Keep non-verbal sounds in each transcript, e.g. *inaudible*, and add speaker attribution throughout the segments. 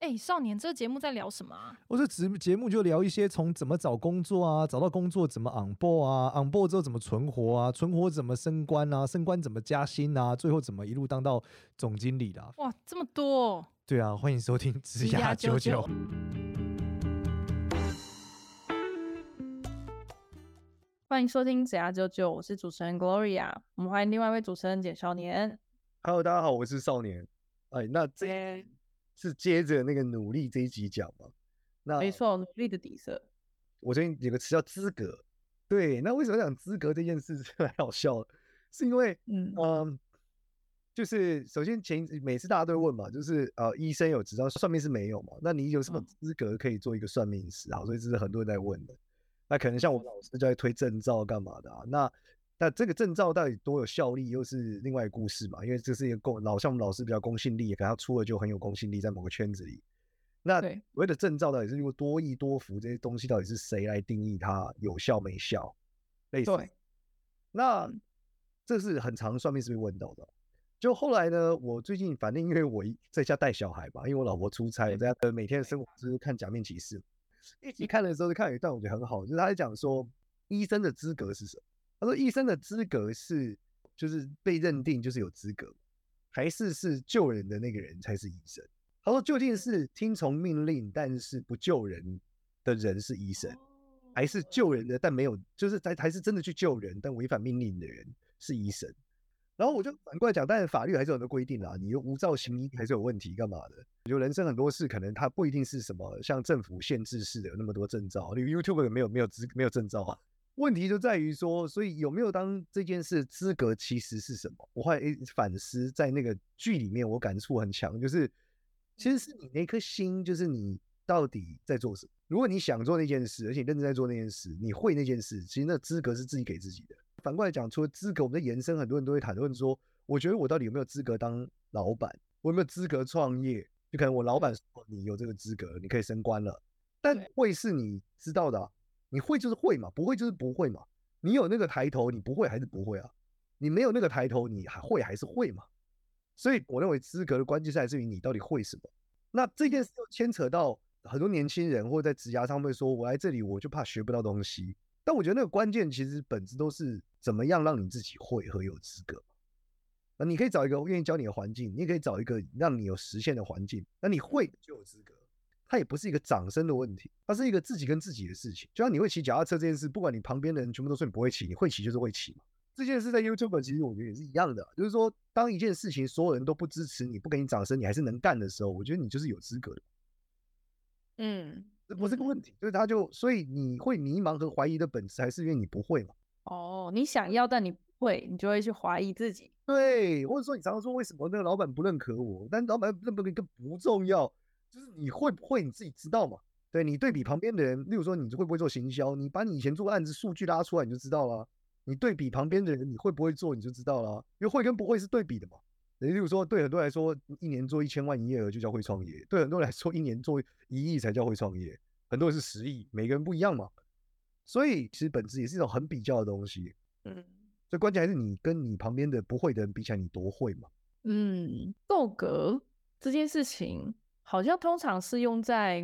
Speaker 1: 哎，少年，这个节目在聊什么啊？
Speaker 2: 我这节节目就聊一些从怎么找工作啊，找到工作怎么 on board 啊，on board 之后怎么存活啊，存活怎么升官啊，升官怎么加薪啊，最后怎么一路当到总经理的。
Speaker 1: 哇，这么多！
Speaker 2: 对啊，欢迎收听职涯九九。
Speaker 1: 欢迎收听职涯九九，我是主持人 Gloria，我们欢迎另外一位主持人简少年。
Speaker 3: Hello，大家好，我是少年。哎，那这。是接着那个努力这一集讲嘛？那
Speaker 1: 没错，努力的底色。
Speaker 3: 我最近有个词叫资格，对。那为什么讲资格这件事很 *laughs* 好笑？是因为，嗯嗯、呃，就是首先前每次大家都会问嘛，就是呃，医生有执照，算命是没有嘛？那你有什么资格可以做一个算命师啊？嗯、所以这是很多人在问的。那可能像我们老师就在推证照干嘛的啊？那那这个证照到底多有效力，又是另外一个故事嘛？因为这是一个公老，像我们老师比较公信力，可能他出了就很有公信力，在某个圈子里。那所谓的证照到底是用多益多福这些东西，到底是谁来定义它有效没效？类似。那这是很长算命师被问到的。就后来呢，我最近反正因为我在家带小孩吧，因为我老婆出差，我在家每天的生活就是看假面骑士。一起看的时候就看有一段我觉得很好，就是他在讲说医生的资格是什么。他说：“医生的资格是，就是被认定就是有资格，还是是救人的那个人才是医生？”他说：“究竟是听从命令但是不救人的人是医生，还是救人的但没有，就是还还是真的去救人但违反命令的人是医生？”然后我就反过来讲，但是法律还是有很多规定啦，你又无照行医还是有问题，干嘛的？就人生很多事可能它不一定是什么像政府限制式的有那么多证照，你 YouTube 有没有没有资没有证照啊。问题就在于说，所以有没有当这件事资格其实是什么？我后来反思，在那个剧里面，我感触很强，就是其实是你那颗心，就是你到底在做什么。如果你想做那件事，而且认真在做那件事，你会那件事，其实那资格是自己给自己的。反过来讲，除了资格，我们的延伸，很多人都会谈论说，我觉得我到底有没有资格当老板？我有没有资格创业？就可能我老板说你有这个资格，你可以升官了，但会是你知道的啊。你会就是会嘛，不会就是不会嘛。你有那个抬头，你不会还是不会啊？你没有那个抬头，你还会还是会嘛？所以我认为资格的关键在于你到底会什么。那这件事又牵扯到很多年轻人或者在职涯上面说，我来这里我就怕学不到东西。但我觉得那个关键其实本质都是怎么样让你自己会和有资格。那你可以找一个愿意教你的环境，你也可以找一个让你有实现的环境。那你会就有资格。它也不是一个掌声的问题，它是一个自己跟自己的事情。就像你会骑脚踏车这件事，不管你旁边的人全部都说你不会骑，你会骑就是会骑嘛。这件事在 YouTube 其实我觉得也是一样的，就是说当一件事情所有人都不支持你，不给你掌声，你还是能干的时候，我觉得你就是有资格的。
Speaker 1: 嗯，
Speaker 3: 这不是个问题，就是他就所以你会迷茫和怀疑的本质，还是因为你不会嘛？
Speaker 1: 哦，你想要但你不会，你就会去怀疑自己。
Speaker 3: 对，或者说你常常说为什么那个老板不认可我？但老板认不认可不重要。就是你会不会你自己知道嘛？对，你对比旁边的人，例如说你会不会做行销，你把你以前做的案子数据拉出来，你就知道了。你对比旁边的人，你会不会做，你就知道了。因为会跟不会是对比的嘛。例如说，对很多人来说，一年做一千万营业额就叫会创业；对很多人来说，一年做一亿才叫会创业。很多人是十亿，每个人不一样嘛。所以其实本质也是一种很比较的东西。嗯，所以关键还是你跟你旁边的不会的人比起来，你多会嘛？
Speaker 1: 嗯，够格这件事情。好像通常是用在，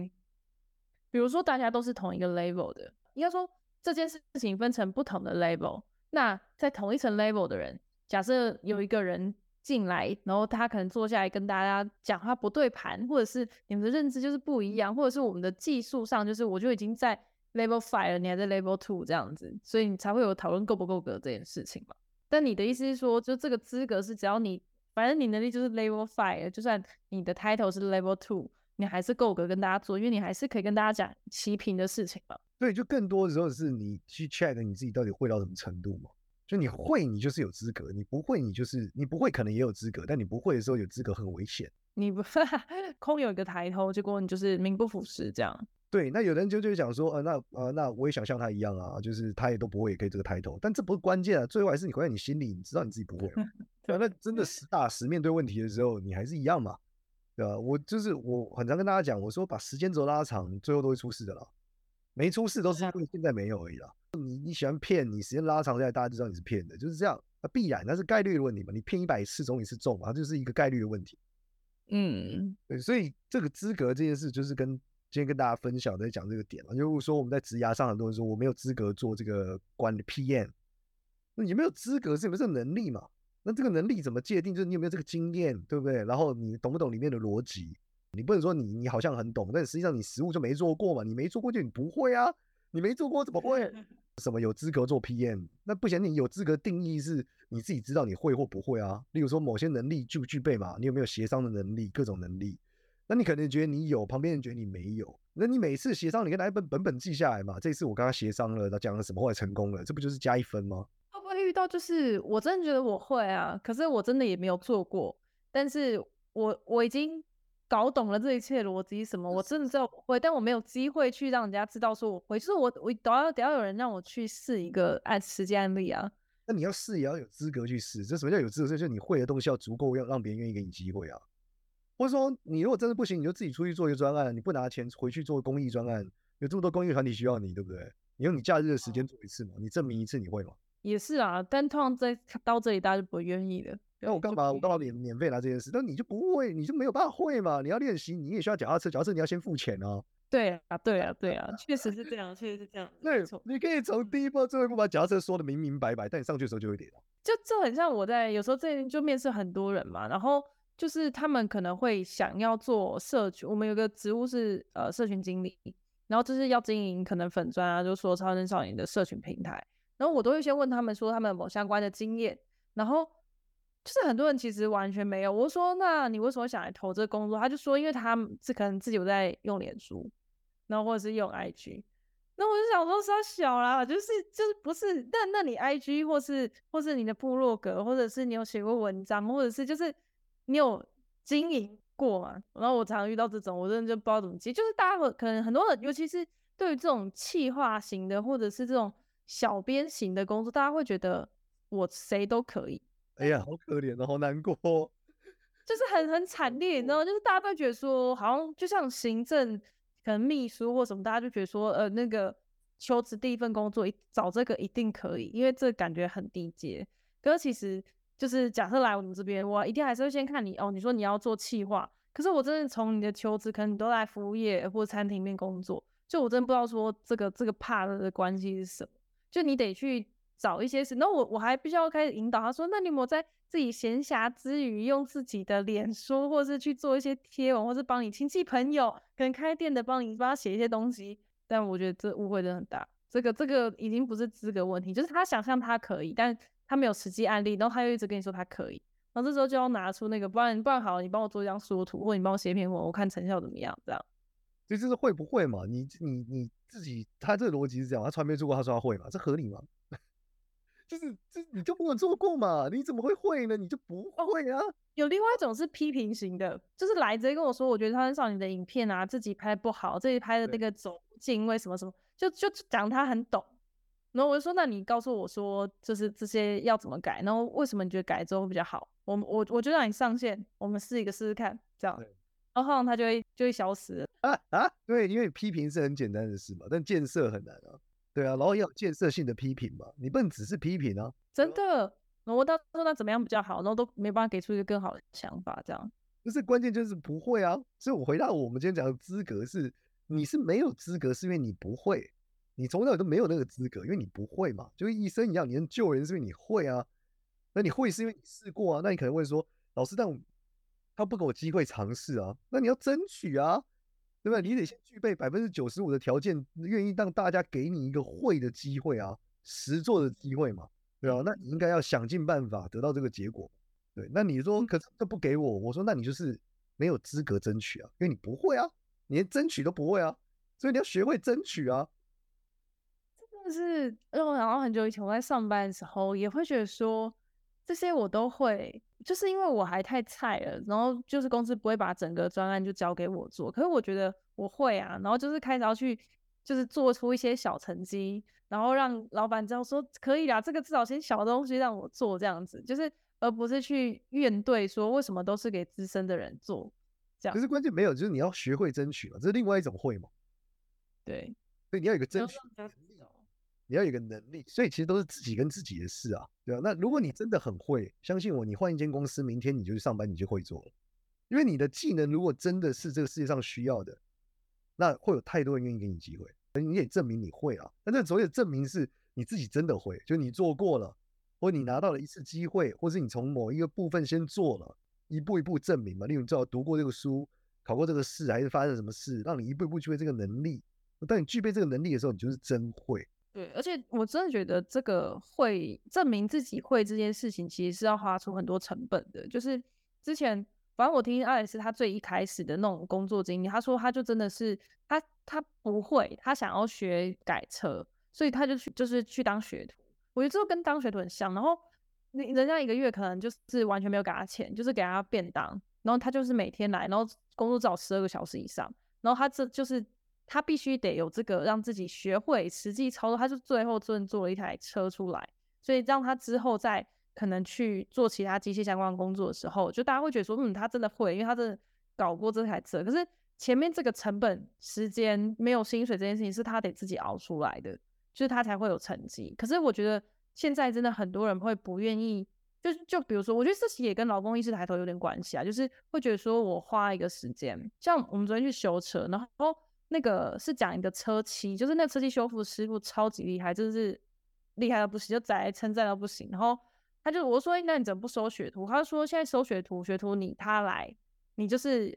Speaker 1: 比如说大家都是同一个 level 的，应该说这件事情分成不同的 level。那在同一层 level 的人，假设有一个人进来，然后他可能坐下来跟大家讲话不对盘，或者是你们的认知就是不一样，或者是我们的技术上就是我就已经在 level five 了，你还在 level two 这样子，所以你才会有讨论够不够格这件事情嘛。但你的意思是说，就这个资格是只要你。反正你能力就是 level five，就算你的 title 是 level two，你还是够格跟大家做，因为你还是可以跟大家讲齐平的事情嘛。
Speaker 3: 对，就更多的时候是你去 check 你自己到底会到什么程度嘛。就你会，你就是有资格；你不会，你就是你不会，可能也有资格。但你不会的时候有资格很危险。
Speaker 1: 你不 *laughs* 空有一个抬头，结果你就是名不副实这样。
Speaker 3: 对，那有人就就讲说，呃，那呃，那我也想像他一样啊，就是他也都不会，也可以这个抬头。但这不是关键啊，最后还是你回到你心里，你知道你自己不会。对啊，那真的实打实面对问题的时候，你还是一样嘛，对吧？我就是我很常跟大家讲，我说把时间轴拉长，最后都会出事的啦。没出事都是 *laughs* 因为现在没有而已啦。你你喜欢骗，你时间拉长下来，大家就知道你是骗的，就是这样。那必然那是概率的问题嘛。你骗一百次总一次中嘛，它就是一个概率的问题。
Speaker 1: 嗯，
Speaker 3: 对，所以这个资格这件事，就是跟今天跟大家分享在讲这个点嘛。就是说我们在职涯上，很多人说我没有资格做这个管理 PM，那你没有资格是有没有这个能力嘛？那这个能力怎么界定？就是你有没有这个经验，对不对？然后你懂不懂里面的逻辑？你不能说你你好像很懂，但实际上你实务就没做过嘛？你没做过就你不会啊？你没做过怎么会？*laughs* 什么有资格做 PM？那不行，你有资格定义是你自己知道你会或不会啊。例如说某些能力具不具备嘛？你有没有协商的能力？各种能力？那你可能觉得你有，旁边人觉得你没有。那你每次协商，你可以拿一本本本记下来嘛？这次我跟他协商了，他讲了什么，后来成功了，这不就是加一分吗？
Speaker 1: 会不会遇到就是我真的觉得我会啊，可是我真的也没有做过，但是我我已经。搞懂了这一切逻辑什么，我真的知道我会，但我没有机会去让人家知道说我会，就是我我等要得要有人让我去试一个案实际案例啊。
Speaker 3: 那你要试也要有资格去试，这什么叫有资格？就是你会的东西要足够，要让别人愿意给你机会啊。或者说你如果真的不行，你就自己出去做一个专案，你不拿钱回去做公益专案，有这么多公益团体需要你，对不对？你用你假日的时间做一次嘛，你证明一次你会吗？
Speaker 1: 也是啊，但通常在到这里大家就不会愿意的。
Speaker 3: 那我干嘛？我干嘛免免费拿这件事？但你就不会，你就没有办法会嘛？你要练习，你也需要脚踏车，脚踏车你要先付钱啊。
Speaker 1: 对啊，对啊，对啊，确实是这样，确实是这样。*laughs*
Speaker 3: 对，你可以从第一步、最后一步把脚踏车说的明明白白，但你上去的时候就会跌倒。
Speaker 1: 就就很像我在有时候这边就面试很多人嘛，然后就是他们可能会想要做社群，我们有个职务是呃社群经理，然后就是要经营可能粉专啊，就说超人少年的社群平台，然后我都会先问他们说他们有没有相关的经验，然后。就是很多人其实完全没有。我说，那你为什么想来投这个工作？他就说，因为他是可能自己有在用脸书，然后或者是用 IG。那我就想说，他小啦，就是就是不是？那那你 IG 或是或是你的部落格，或者是你有写过文章，或者是就是你有经营过嘛？然后我常常遇到这种，我真的就不知道怎么接。就是大家可能很多人，尤其是对于这种企划型的，或者是这种小编型的工作，大家会觉得我谁都可以。
Speaker 3: 哎呀，好可怜哦，好难过哦，*laughs*
Speaker 1: 就是很很惨烈，你知道吗？就是大家都觉得说，好像就像行政可能秘书或什么，大家就觉得说，呃，那个求职第一份工作一找这个一定可以，因为这感觉很低阶。可是其实就是假设来我们这边，我一定还是会先看你哦。你说你要做企划，可是我真的从你的求职，可能你都在服务业或餐厅里面工作，就我真的不知道说这个这个 part 的关系是什么，就你得去。找一些事，那我我还必须要开始引导他说，那你有没有在自己闲暇之余，用自己的脸书，或是去做一些贴文，或是帮你亲戚朋友可能开店的帮你帮他写一些东西？但我觉得这误会真的很大，这个这个已经不是资格问题，就是他想象他可以，但他没有实际案例，然后他又一直跟你说他可以，然后这时候就要拿出那个，不然不然好，你帮我做一张缩图，或者你帮我写一篇文，我看成效怎么样？这样，
Speaker 3: 所以这是会不会嘛？你你你自己，他这个逻辑是这样，他从来没做过，他说他会嘛？这合理吗？*laughs* 就是，这你就没有做过嘛？你怎么会会呢？你就不会啊？
Speaker 1: 有另外一种是批评型的，就是来直接跟我说，我觉得他很少你的影片啊，自己拍不好，自己拍的那个走镜为什么什么，就就讲他很懂。然后我就说，那你告诉我说，就是这些要怎么改？然后为什么你觉得改之后会比较好？我我我就让你上线，我们试一个试试看，这样。然后他就会就会消失
Speaker 3: 啊啊！对，因为批评是很简单的事嘛，但建设很难啊。对啊，然后要有建设性的批评嘛，你不能只是批评啊。
Speaker 1: 真的，我到时候那怎么样比较好，然后都没办法给出一个更好的想法，这样。
Speaker 3: 就是关键就是不会啊，所以我回答我们今天讲的资格是，你是没有资格，是因为你不会，你从小都没有那个资格，因为你不会嘛，就跟医生一样，你能救人是因为你会啊，那你会是因为你试过啊，那你可能会说，老师，但他不给我机会尝试啊，那你要争取啊。对不对？你得先具备百分之九十五的条件，愿意让大家给你一个会的机会啊，实做的机会嘛，对吧？那你应该要想尽办法得到这个结果。对，那你说可是这不给我，我说那你就是没有资格争取啊，因为你不会啊，你连争取都不会啊，所以你要学会争取啊。
Speaker 1: 是让我想到很久以前我在上班的时候，也会觉得说这些我都会。就是因为我还太菜了，然后就是公司不会把整个专案就交给我做，可是我觉得我会啊，然后就是开始要去，就是做出一些小成绩，然后让老板知道说可以啦，这个至少先小东西让我做这样子，就是而不是去怨对说为什么都是给资深的人做这样。可
Speaker 3: 是关键没有，就是你要学会争取嘛，这是另外一种会嘛。
Speaker 1: 对，
Speaker 3: 所以你要有一个争取。你要有个能力，所以其实都是自己跟自己的事啊，对吧？那如果你真的很会，相信我，你换一间公司，明天你就去上班，你就会做了。因为你的技能如果真的是这个世界上需要的，那会有太多人愿意给你机会，你也证明你会啊。但这所谓的证明是你自己真的会，就你做过了，或你拿到了一次机会，或是你从某一个部分先做了，一步一步证明嘛。例如你至少读过这个书，考过这个试，还是发生什么事，让你一步一步具备这个能力。当你具备这个能力的时候，你就是真会。
Speaker 1: 对，而且我真的觉得这个会证明自己会这件事情，其实是要花出很多成本的。就是之前，反正我听阿莱斯他最一开始的那种工作经历，他说他就真的是他他不会，他想要学改车，所以他就去就是去当学徒。我觉得这跟当学徒很像。然后你人家一个月可能就是完全没有给他钱，就是给他便当，然后他就是每天来，然后工作至少十二个小时以上，然后他这就是。他必须得有这个让自己学会实际操作，他就最后真做了一台车出来，所以让他之后再可能去做其他机械相关工作的时候，就大家会觉得说，嗯，他真的会，因为他真的搞过这台车。可是前面这个成本、时间没有薪水这件事情是他得自己熬出来的，就是他才会有成绩。可是我觉得现在真的很多人会不愿意，就就比如说，我觉得这其实也跟劳工意识抬头有点关系啊，就是会觉得说我花一个时间，像我们昨天去修车，然后。那个是讲一个车漆，就是那个车漆修复师傅超级厉害，就是厉害到不行，就宰称赞到不行。然后他就我说，那你怎么不收学徒？他就说现在收学徒，学徒你他来，你就是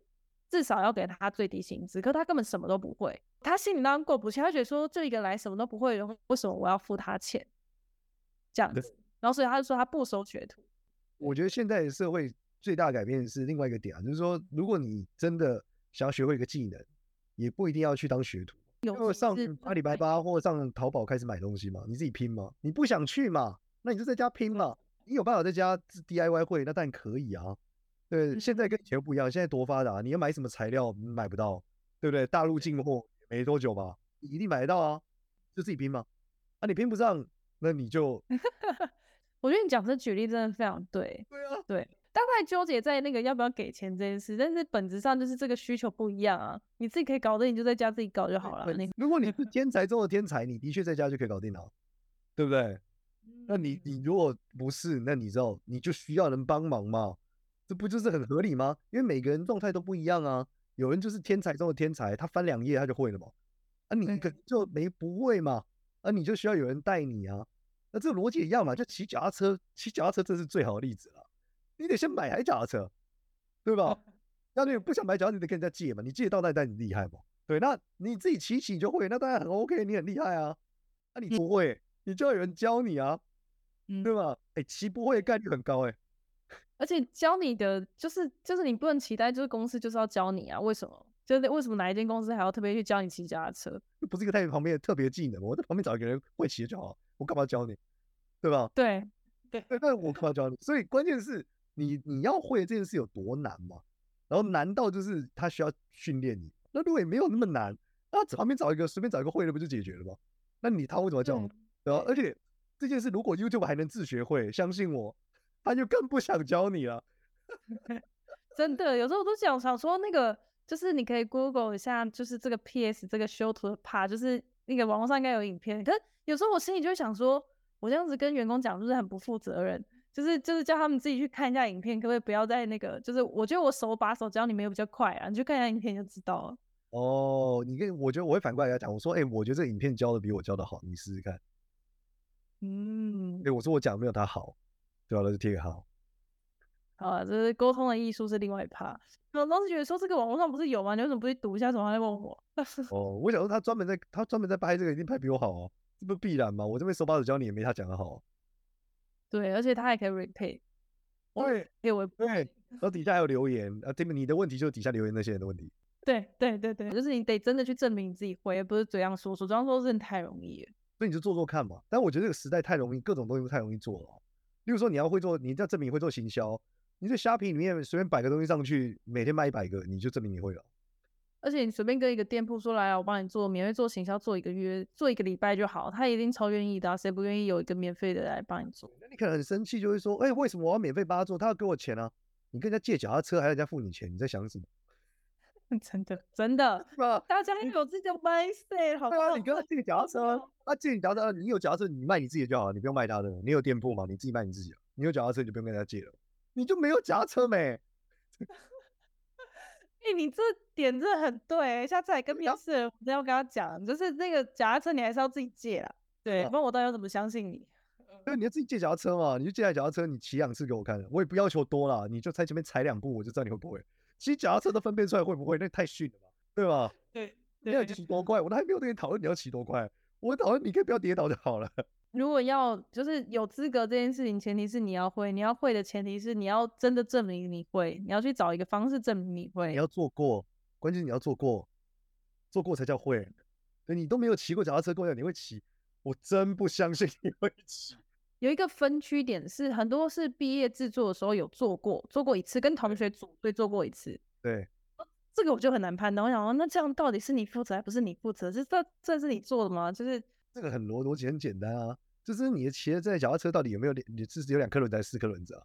Speaker 1: 至少要给他最低薪资。可他根本什么都不会，他心里当然过不去，他觉得说这一个来什么都不会，为什么我要付他钱？这样子，然后所以他就说他不收学徒。
Speaker 3: 我觉得现在的社会最大的改变是另外一个点啊，就是说如果你真的想要学会一个技能。也不一定要去当学徒，因为上阿里巴巴或上淘宝开始买东西嘛，你自己拼嘛。你不想去嘛，那你就在家拼嘛。你有办法在家 DIY 会，那当然可以啊。对，现在跟以前不一样，现在多发达，你要买什么材料买不到，对不对？大陆进货没多久吧，你一定买得到啊，就自己拼嘛。啊，你拼不上，那你就，*laughs*
Speaker 1: 我觉得你讲这举例真的非常对。
Speaker 3: 对啊，
Speaker 1: 对。大概纠结在那个要不要给钱这件事，但是本质上就是这个需求不一样啊。你自己可以搞定，你就在家自己搞就好了。
Speaker 3: 如果你是 *laughs* 天才中的天才，你的确在家就可以搞定了，对不对？那你你如果不是，那你知道你就需要人帮忙嘛？这不就是很合理吗？因为每个人状态都不一样啊。有人就是天才中的天才，他翻两页他就会了嘛。啊，你可就没不会嘛？啊，你就需要有人带你啊。那这个逻辑一样嘛？就骑脚踏车，骑脚踏车这是最好的例子了。你得先买台脚踏车，对吧？那你不想买脚踏车，你得跟人家借嘛。你借到那单，你厉害嘛？对，那你自己骑骑就会，那当然很 OK，你很厉害啊。那你不会，你就要有人教你啊，对吧？哎、欸，骑不会的概率很高哎、欸。*laughs*
Speaker 1: 而且教你的就是就是你不能期待，就是公司就是要教你啊？为什么？就是为什么哪一间公司还要特别去教你骑脚踏车？
Speaker 3: 不是一个太旁边的特别技能，我在旁边找一个人会骑就好，我干嘛教你？对吧？
Speaker 1: 对对对，
Speaker 3: 那我干嘛教你？所以关键是。你你要会这件事有多难吗？然后难道就是他需要训练你？那如果也没有那么难，那旁边找一个随便找一个会的不就解决了吗？那你他为什么教你？对吧？而且这件事如果 YouTube 还能自学会，相信我，他就更不想教你了。*laughs*
Speaker 1: 真的，有时候我都想想说，那个就是你可以 Google 一下，就是这个 PS 这个修图的 part，就是那个网络上应该有影片。可是有时候我心里就会想说，我这样子跟员工讲，是不是很不负责任？就是就是叫他们自己去看一下影片，可不可以不要在那个？就是我觉得我手把手教你们也比较快啊，你去看一下影片就知道了。
Speaker 3: 哦，你跟我觉得我会反过来跟他讲，我说，哎、欸，我觉得这个影片教的比我教的好，你试试看。
Speaker 1: 嗯，
Speaker 3: 哎、欸，我说我讲没有他好，对吧？那就贴个好。
Speaker 1: 好啊，这是沟通的艺术是另外一趴。我当时觉得说这个网络上不是有吗？你为什么不去读一下？怎么还在问我？*laughs*
Speaker 3: 哦，我想说他专门在他专门在拍这个，一定拍比我好哦，这不必然吗？我这边手把手教你也没他讲的好。
Speaker 1: 对，而且他还可以 repeat。
Speaker 3: 对，
Speaker 1: 给我
Speaker 3: 对，然后底下还有留言啊，这边你的问题就是底下留言那些人的问题。
Speaker 1: 对对对对，就是你得真的去证明你自己会，而不是嘴上说说，嘴上说真的太容易了。
Speaker 3: 所以你就做做看嘛。但我觉得这个时代太容易，各种东西都太容易做了。例如说你要会做，你要证明你会做行销，你在虾皮里面随便摆个东西上去，每天卖一百个，你就证明你会了。
Speaker 1: 而且你随便跟一个店铺说，来啊，我帮你做免费做行销，做一个月，做一个礼拜就好，他一定超愿意的啊，谁不愿意有一个免费的来帮你做？
Speaker 3: 那你可能很生气，就会说，哎、欸，为什么我要免费帮他做？他要给我钱啊？你跟人家借脚踏车，还要人家付你钱，你在想什么？*laughs*
Speaker 1: 真的，真的？大家有自己的 mindset，好啊，
Speaker 3: 你跟他借个脚踏车，他借你脚踏车，你有脚踏车，你卖你自己的就好了，你不用卖他的。你有店铺嘛？你自己卖你自己。你有脚踏车，你就不用跟人家借了，你就没有脚踏车没？*laughs*
Speaker 1: 哎、欸，你这点真的很对，下次来跟面试人，我要跟他讲，就是那个脚踏车你还是要自己借啦，对，不然我到底要怎么相信你？
Speaker 3: 对，你要自己借脚踏车嘛，你就借台脚踏车，你骑两次给我看，我也不要求多啦，你就在前面踩两步，我就知道你会不会。骑脚踏车都分辨出来会不会，那太逊了吧，对吧？
Speaker 1: 对，
Speaker 3: 你要骑多快，我都还没有跟你讨论你要骑多快，我讨论你可以不要跌倒就好了。
Speaker 1: 如果要就是有资格这件事情，前提是你要会，你要会的前提是你要真的证明你会，你要去找一个方式证明你会。
Speaker 3: 你要做过，关键你要做过，做过才叫会。对，你都没有骑过脚踏车，跟我讲你会骑，我真不相信你会骑。
Speaker 1: 有一个分区点是，很多是毕业制作的时候有做过，做过一次，跟同学组队做过一次。
Speaker 3: 对，
Speaker 1: 这个我就很难判断。我想说，那这样到底是你负责还不是你负责？是这这是你做的吗？就是
Speaker 3: 这个很逻逻辑很简单啊。就是你的骑的这台脚踏车到底有没有两？你是有两颗轮子还是四颗轮子啊？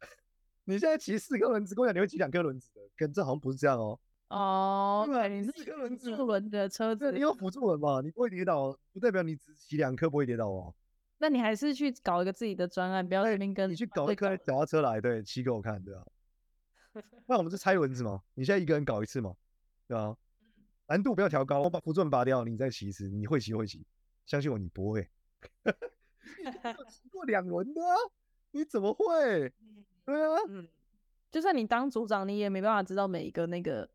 Speaker 3: *laughs* 你现在骑四颗轮子，跟我讲你会骑两颗轮子的，跟这好像不是这样哦。
Speaker 1: 哦，
Speaker 3: 对，你四颗轮子，
Speaker 1: 四轮的车子，
Speaker 3: 你有辅助轮嘛？你不会跌倒，不代表你只骑两颗不会跌倒哦。
Speaker 1: 那你还是去搞一个自己的专案，不要随便跟。
Speaker 3: 你去搞一颗脚踏车来，对，骑给我看，对啊。*laughs* 那我们是拆轮子嘛？你现在一个人搞一次嘛？对啊。难度不要调高，我把辅助轮拔掉，你再骑一次，你会骑会骑，相信我，你不会。*laughs* 骑过两轮的，你怎么会？对啊，
Speaker 1: 嗯，就算你当组长，你也没办法知道每一个那个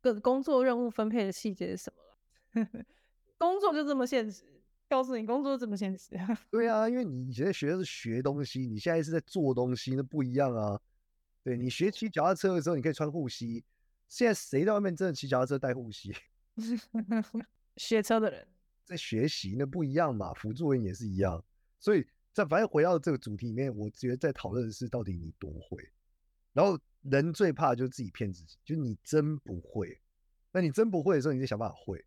Speaker 1: 个工作任务分配的细节是什么 *laughs* 工作就这么现实，告诉你，工作就这么现实。
Speaker 3: 对啊，因为你以前学的是学东西，你现在是在做东西，那不一样啊。对，你学骑脚踏车的时候，你可以穿护膝，现在谁在外面真的骑脚踏车带护膝？*laughs*
Speaker 1: 学车的人。
Speaker 3: 在学习那不一样嘛，辅助人也是一样，所以在反正回到这个主题里面，我觉得在讨论的是到底你多会。然后人最怕就是自己骗自己，就是你真不会。那你真不会的时候，你就想办法会，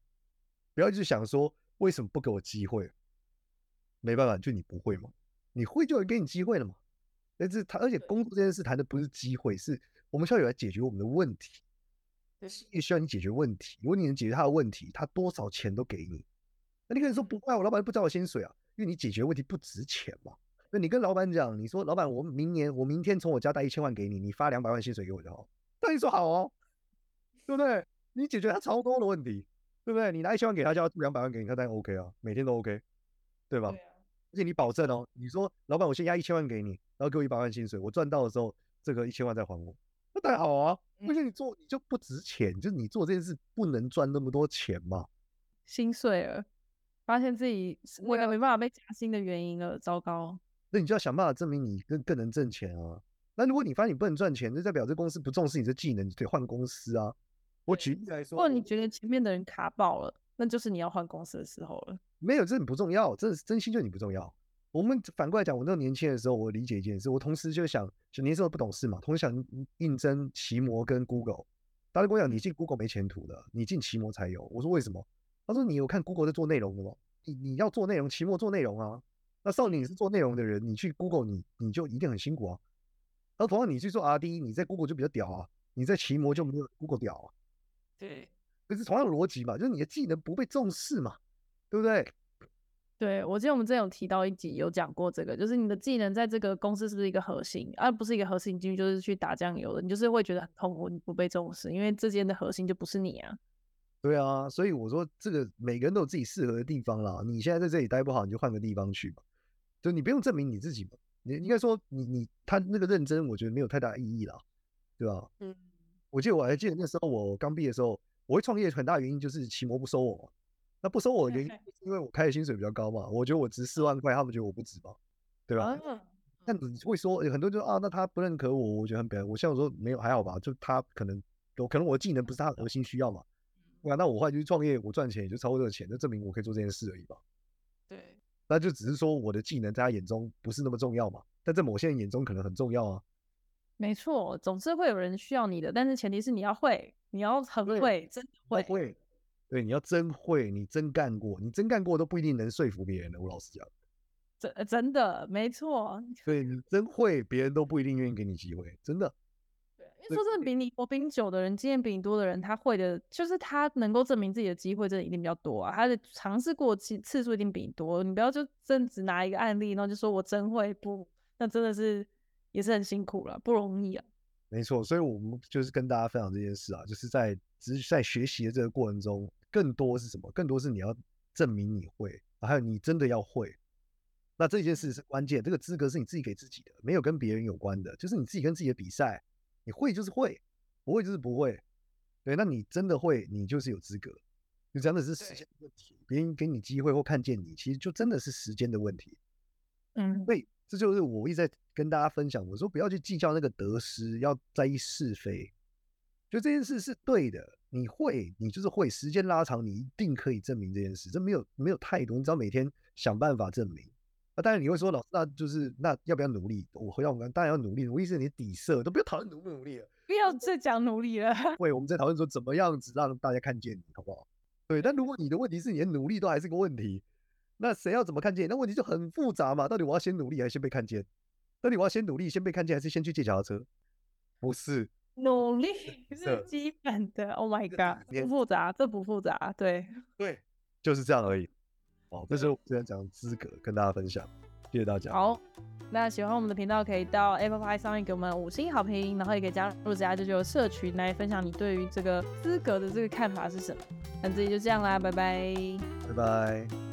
Speaker 3: 不要去想说为什么不给我机会。没办法，就你不会嘛，你会就会给你机会了嘛。但是他而且工作这件事谈的不是机会，是我们需要有来解决我们的问题，也需要你解决问题。如果你能解决他的问题，他多少钱都给你。那你可以说不怪，我老板不知道我薪水啊，因为你解决问题不值钱嘛。那你跟老板讲，你说老板，我明年我明天从我家带一千万给你，你发两百万薪水给我就好。那你说好哦，对不对？你解决他超多的问题，对不对？你拿一千万给他，叫他两百万给你，他当然 OK 啊，每天都 OK，对吧？对啊。而且你保证哦，你说老板，我先押一千万给你，然后给我一百万薪水，我赚到的时候，这个一千万再还我，那当然好啊。而且你做你就不值钱，就是你做这件事不能赚那么多钱嘛，
Speaker 1: 心碎了。发现自己为了没办法被加薪的原因了，糟糕！
Speaker 3: 那你就要想办法证明你更更能挣钱啊。那如果你发现你不能赚钱，就代表这公司不重视你的技能，你可以换公司啊。我举例来说，
Speaker 1: 或者你觉得前面的人卡爆了，那就是你要换公司的时候了。
Speaker 3: 没有，这很不重要，这真心就你不重要。我们反过来讲，我那时候年轻的时候，我理解一件事，我同时就想，就年轻时候不懂事嘛，同时想应征奇摩跟 Google。大家跟我讲，你进 Google 没前途的，你进奇摩才有。我说为什么？他说：“你有看 Google 在做内容的吗？你你要做内容，期末做内容啊。那少年你是做内容的人，你去 Google 你你就一定很辛苦啊。而同样你去做 RD，你在 Google 就比较屌啊，你在期末就没有 Google 屌啊。
Speaker 1: 对，
Speaker 3: 可是同样的逻辑嘛，就是你的技能不被重视嘛，对不对？
Speaker 1: 对，我记得我们之前有提到一集有讲过这个，就是你的技能在这个公司是不是一个核心，而、啊、不是一个核心进去就是去打酱油的，你就是会觉得很痛苦，你不被重视，因为这间的核心就不是你啊。”
Speaker 3: 对啊，所以我说这个每个人都有自己适合的地方啦。你现在在这里待不好，你就换个地方去嘛。就你不用证明你自己嘛。你应该说你你他那个认真，我觉得没有太大意义啦，对吧？嗯。我记得我还记得那时候我刚毕业的时候，我会创业很大原因就是奇摩不收我嘛。那不收我的原因 *laughs* 是因为我开的薪水比较高嘛。我觉得我值四万块，他们觉得我不值嘛，对吧？那你会说很多人就啊，那他不认可我，我觉得很别。我像我说没有还好吧，就他可能有可能我的技能不是他的核心需要嘛。那我后来就去创业，我赚钱也就超过这个钱，那证明我可以做这件事而已吧。
Speaker 1: 对，
Speaker 3: 那就只是说我的技能在他眼中不是那么重要嘛，但在某些人眼中可能很重要啊。
Speaker 1: 没错，总是会有人需要你的，但是前提是你要会，你要很会，真会。
Speaker 3: 会，对，你要真会，你真干过，你真干过都不一定能说服别人的。我老实讲，
Speaker 1: 真真的没错。
Speaker 3: 对，你真会，别人都不一定愿意给你机会，真的。
Speaker 1: 说真的，比你我比你久的人，经验比你多的人，他会的，就是他能够证明自己的机会，真的一定比较多啊。他的尝试过次次数一定比你多。你不要就真只拿一个案例，然后就说我真会不，那真的是也是很辛苦了，不容易啊。
Speaker 3: 没错，所以我们就是跟大家分享这件事啊，就是在只是在学习的这个过程中，更多是什么？更多是你要证明你会，还有你真的要会。那这件事是关键，这个资格是你自己给自己的，没有跟别人有关的，就是你自己跟自己的比赛。你会就是会，不会就是不会。对，那你真的会，你就是有资格。就真的是时间的问题，别人给你机会或看见你，其实就真的是时间的问题。
Speaker 1: 嗯，
Speaker 3: 所以这就是我一直在跟大家分享，我说不要去计较那个得失，要在意是非。就这件事是对的，你会，你就是会。时间拉长，你一定可以证明这件事。这没有没有太多，你只要每天想办法证明。那当然你会说，老师，那就是那要不要努力？我回到我们当然要努力。努力是你的底色，都不要讨论努不努力了，
Speaker 1: 不要再讲努力了。
Speaker 3: 对，我们在讨论说怎么样子让大家看见你，好不好？对。但如果你的问题是你的努力都还是个问题，那谁要怎么看见？那问题就很复杂嘛。到底我要先努力还是先被看见？到底我要先努力先被看见，还是先去借脚踏车？不是。
Speaker 1: 努力是基本的，Oh my God，不复杂，这不复杂，对
Speaker 3: 对，就是这样而已。哦，这是我今天讲的资格，跟大家分享，谢谢大家。
Speaker 1: 好，那喜欢我们的频道，可以到 Apple Pie 上面给我们五星好评，然后也可以加入职涯舅舅的社群来分享你对于这个资格的这个看法是什么。那这里就这样啦，拜拜，
Speaker 3: 拜拜。